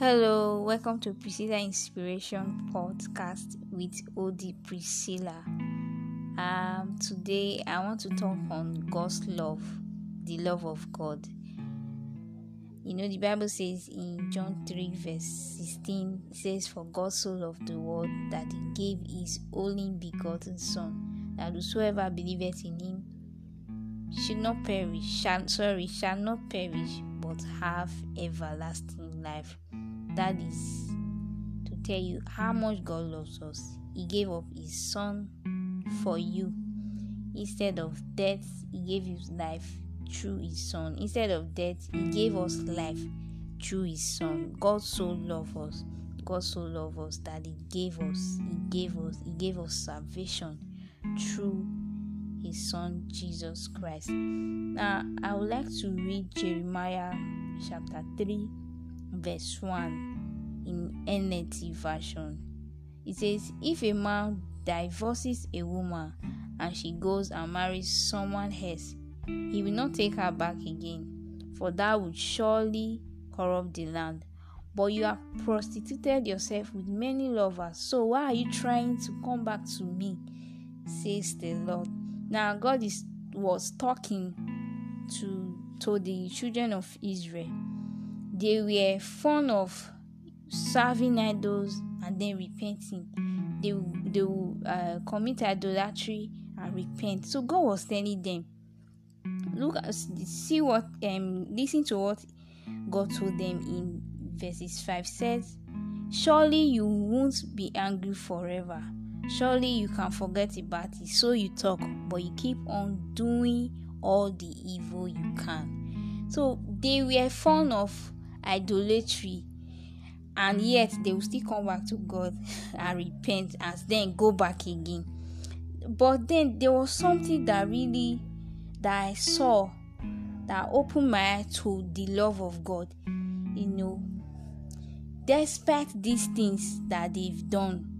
Hello, welcome to Priscilla Inspiration Podcast with Odi Priscilla. Um, today I want to talk on God's love, the love of God. You know, the Bible says in John 3, verse 16, it says, For God so loved the world that he gave his only begotten Son, that whosoever believeth in him should not perish, shall sorry, shall not perish, but have everlasting life. That is to tell you how much God loves us. He gave up his son for you. Instead of death, he gave you life through his son. Instead of death, he gave us life through his son. God so loved us. God so loved us that he gave us, he gave us, he gave us salvation through his son Jesus Christ. Now, I would like to read Jeremiah chapter 3, verse 1 in NLT version. It says, If a man divorces a woman and she goes and marries someone else, he will not take her back again, for that would surely corrupt the land. But you have prostituted yourself with many lovers, so why are you trying to come back to me? says the Lord. Now God is was talking to to the children of Israel. They were fond of serving idols and then repenting. They they will uh, commit idolatry and repent. So God was telling them, look at see what um listen to what God told them in verses 5 says, Surely you won't be angry forever. Surely you can forget about it. So you talk, but you keep on doing all the evil you can. So they were fond of idolatry, and yet they will still come back to God and repent and then go back again. But then there was something that really that I saw that opened my eye to the love of God. You know, despite these things that they've done,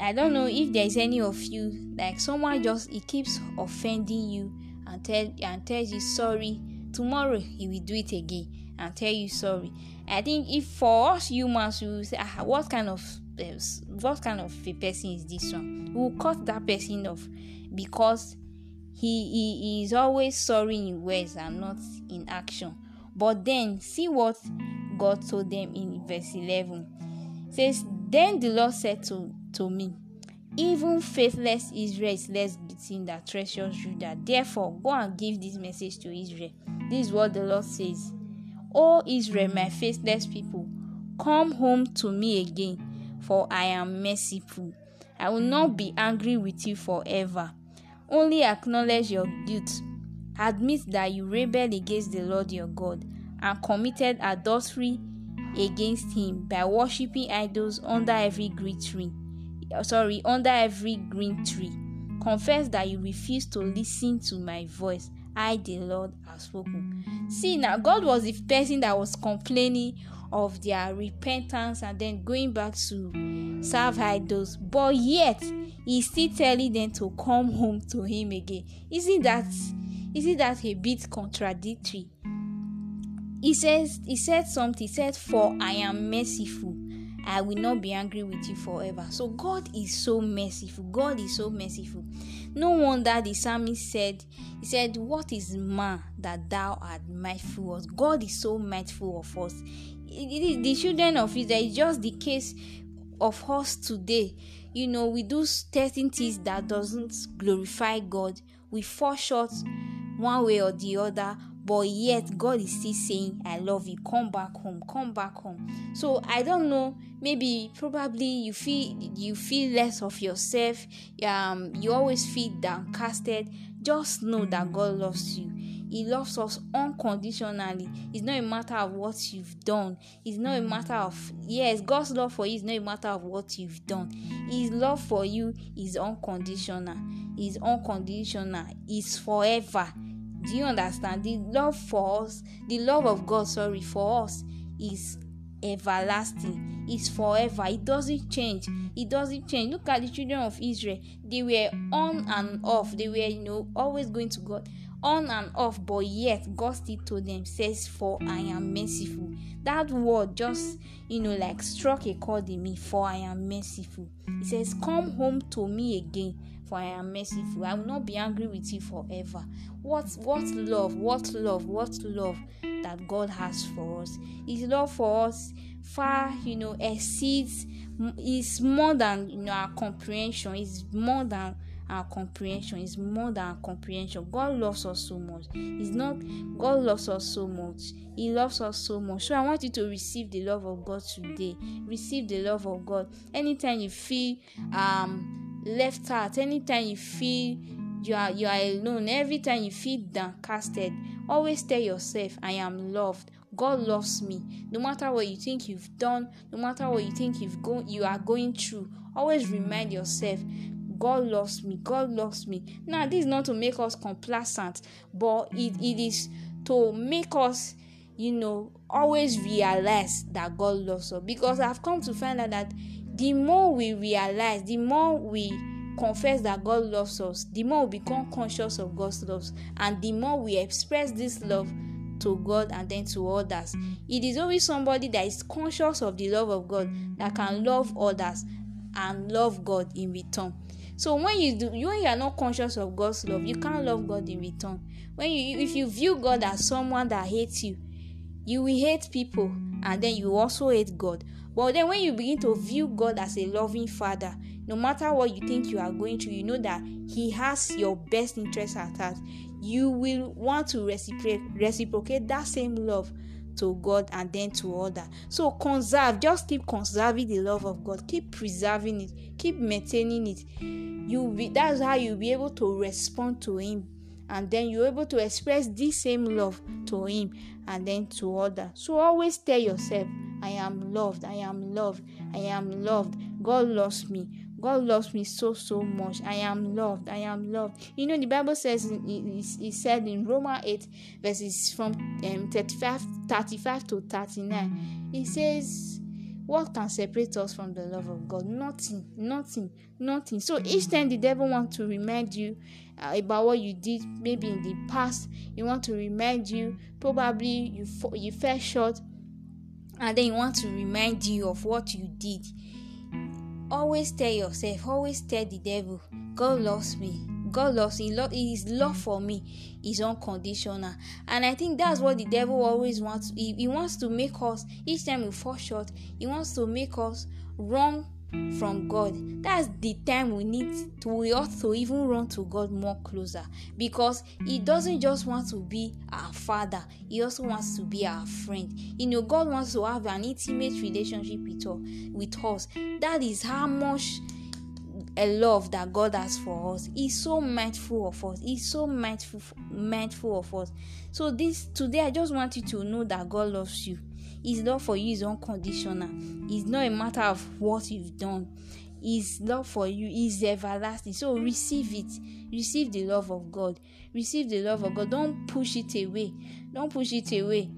I don't know if there's any of you like someone just he keeps offending you and tell and tells you sorry. Tomorrow he will do it again and tell you sorry. I think if for us humans we will say, ah, what kind of uh, what kind of a person is this one? We will cut that person off because he, he, he is always sorry in words and not in action. But then see what God told them in verse 11. It says, Then the Lord said to, to me, Even faithless Israel is less beaten than treacherous Judah. Therefore, go and give this message to Israel. This is what the Lord says. O Israel, my faithless people, come home to me again, for I am merciful. I will not be angry with you forever. Only acknowledge your guilt. Admit that you rebelled against the Lord your God and committed adultery against him by worshipping idols under every green tree. Sorry, under every green tree. Confess that you refuse to listen to my voice. I, the Lord, have spoken. See, now God was the person that was complaining of their repentance and then going back to serve idols, but yet He's still telling them to come home to Him again. Isn't that isn't that a bit contradictory? He says he said something. He said, "For I am merciful." I will not be angry with you forever. So God is so merciful. God is so merciful. No wonder the psalmist said, He said, What is man that thou art mindful of? God is so mindful of us. Is the children of Israel, it's just the case of us today. You know, we do certain things that doesn't glorify God. We fall short one way or the other but yet god is still saying i love you. Come back home. Come back home. So i don't know. Maybe probably you feel you feel less of yourself. Um you always feel downcasted. Just know that god loves you. He loves us unconditionally. It's not a matter of what you've done. It's not a matter of yes god's love for you is not a matter of what you've done. His love for you is unconditional. Is unconditional. Is forever do you understand? The love for us the love of god sorry for us is everlasting. Is forever. It doesn't change. It doesn't change. Look at the children of israel. They were on and off. They were you know always going to god on and off but yet god still told them says for i am merciful that word just you know like struck a chord in me for i am merciful it says come home to me again for I am merciful. I will not be angry with you forever. What what love, what love, what love that God has for us. His love for us far, you know, exceeds is more than you know our comprehension, is more than our comprehension is more than our comprehension. God loves us so much. It's not God loves us so much. He loves us so much. So I want you to receive the love of God today. Receive the love of God. Anytime you feel um left out anytime you feel you are you are alone every time you feel downcasted always tell yourself i am loved god loves me no matter what you think you've done no matter what you think you've go you are going through always remind yourself god loves me god loves me now this is not to make us complacent but it, it is to make us you know always realize that god loves us because i've come to find out that the more we realize the more we confess that God loves us, the more we become conscious of God's love, and the more we express this love to God and then to others. It is always somebody that is conscious of the love of God that can love others and love God in return. So when you do when you are not conscious of God's love, you can't love God in return. When you if you view God as someone that hates you, you will hate people and then you also hate God. But then when you begin to view God as a loving father, no matter what you think you are going through, you know that He has your best interest at heart. You will want to reciprocate, reciprocate that same love to God and then to other. So conserve, just keep conserving the love of God, keep preserving it, keep maintaining it. You be that's how you'll be able to respond to Him, and then you're able to express this same love to Him and then to other. So always tell yourself I am loved. I am loved. I am loved. God loves me. God loves me so so much. I am loved. I am loved. You know the Bible says he said in Romans 8 verses from um, 35, 35 to 39. It says what can separate us from the love of God? Nothing, nothing, nothing. So each time the devil wants to remind you uh, about what you did, maybe in the past, he want to remind you. Probably you you fell short and then you want to remind you of what you did always tell yourself always tell the devil god loves me. God loves me his love for me is unconditional. And i think that's what the devil always wants. He, he wants to make us each time we fall short he wants to make us wrong from God. That's the time we need to we ought to even run to God more closer because He doesn't just want to be our father, He also wants to be our friend. You know, God wants to have an intimate relationship with us with us. That is how much a love that God has for us. He's so mindful of us. He's so mindful mindful of us. So this today I just want you to know that God loves you. His love for you is unconditional. It's not a matter of what you've done. His love for you is everlasting. So receive it. Receive the love of God. Receive the love of God. Don't push it away. Don't push it away.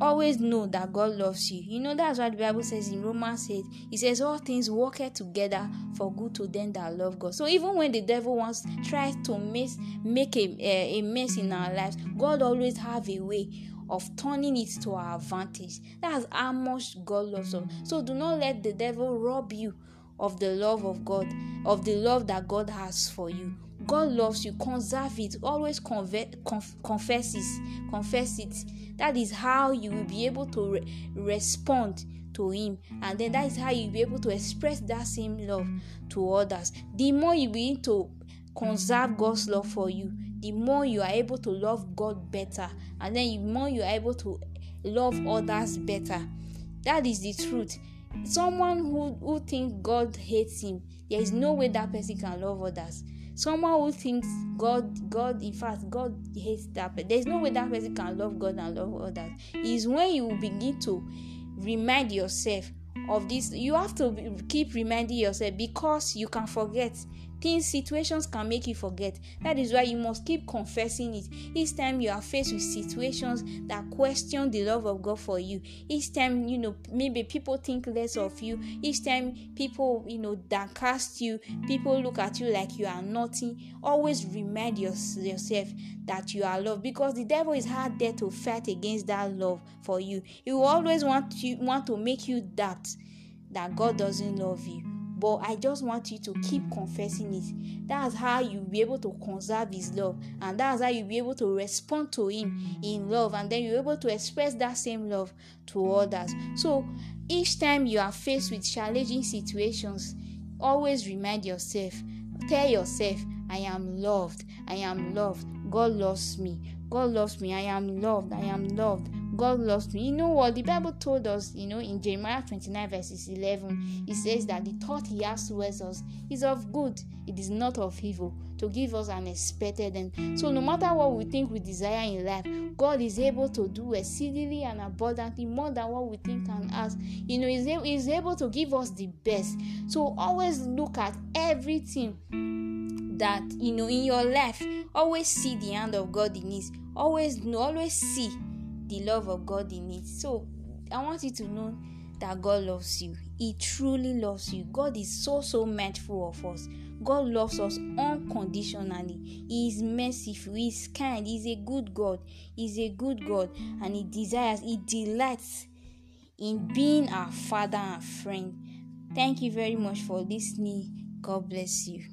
Always know that God loves you. You know that's what the Bible says in Romans 8. It says all things work together for good to them that love God. So even when the devil wants tries to mess, make a, a, a mess in our lives, God always have a way of turning it to our advantage. That's how much God loves us. So do not let the devil rob you of the love of God, of the love that God has for you. God loves you. Conserve it. Always conve- conf- confess it. Confess it. That is how you will be able to re- respond to Him, and then that is how you'll be able to express that same love to others. The more you begin to conserve God's love for you, the more you are able to love God better, and then the more you are able to love others better. That is the truth. Someone who, who thinks God hates him, there is no way that person can love others. Someone who thinks God, God, in fact, God hates that person. There's no way that person can love God and love others. Is when you begin to remind yourself of this. You have to keep reminding yourself because you can forget things situations can make you forget. That is why you must keep confessing it. Each time you are faced with situations that question the love of god for you each time you know maybe people think less of you each time people you know that cast you people look at you like you are nothing always remind yourself that you are loved. Because the devil is hard there to fight against that love for you. He will always want you want to make you doubt that god doesn't love you but I just want you to keep confessing it. That's how you'll be able to conserve His love, and that's how you'll be able to respond to Him in love, and then you're able to express that same love to others. So, each time you are faced with challenging situations, always remind yourself, tell yourself, I am loved, I am loved, God loves me, God loves me, I am loved, I am loved. God loves me. You know what? The Bible told us, you know, in Jeremiah 29, verses 11, it says that the thought He has towards us is of good, it is not of evil, to give us an expected end. So, no matter what we think we desire in life, God is able to do exceedingly and abundantly more than what we think and ask. You know, He's able, he's able to give us the best. So, always look at everything that you know in your life always see the hand of god in it always always see the love of God in it. So I want you to know that God loves you. He truly loves you. God is so so mindful of us. God loves us unconditionally. He is merciful. He is kind. He is a good God. He is a good God, and He desires. He delights in being our Father and friend. Thank you very much for listening. God bless you.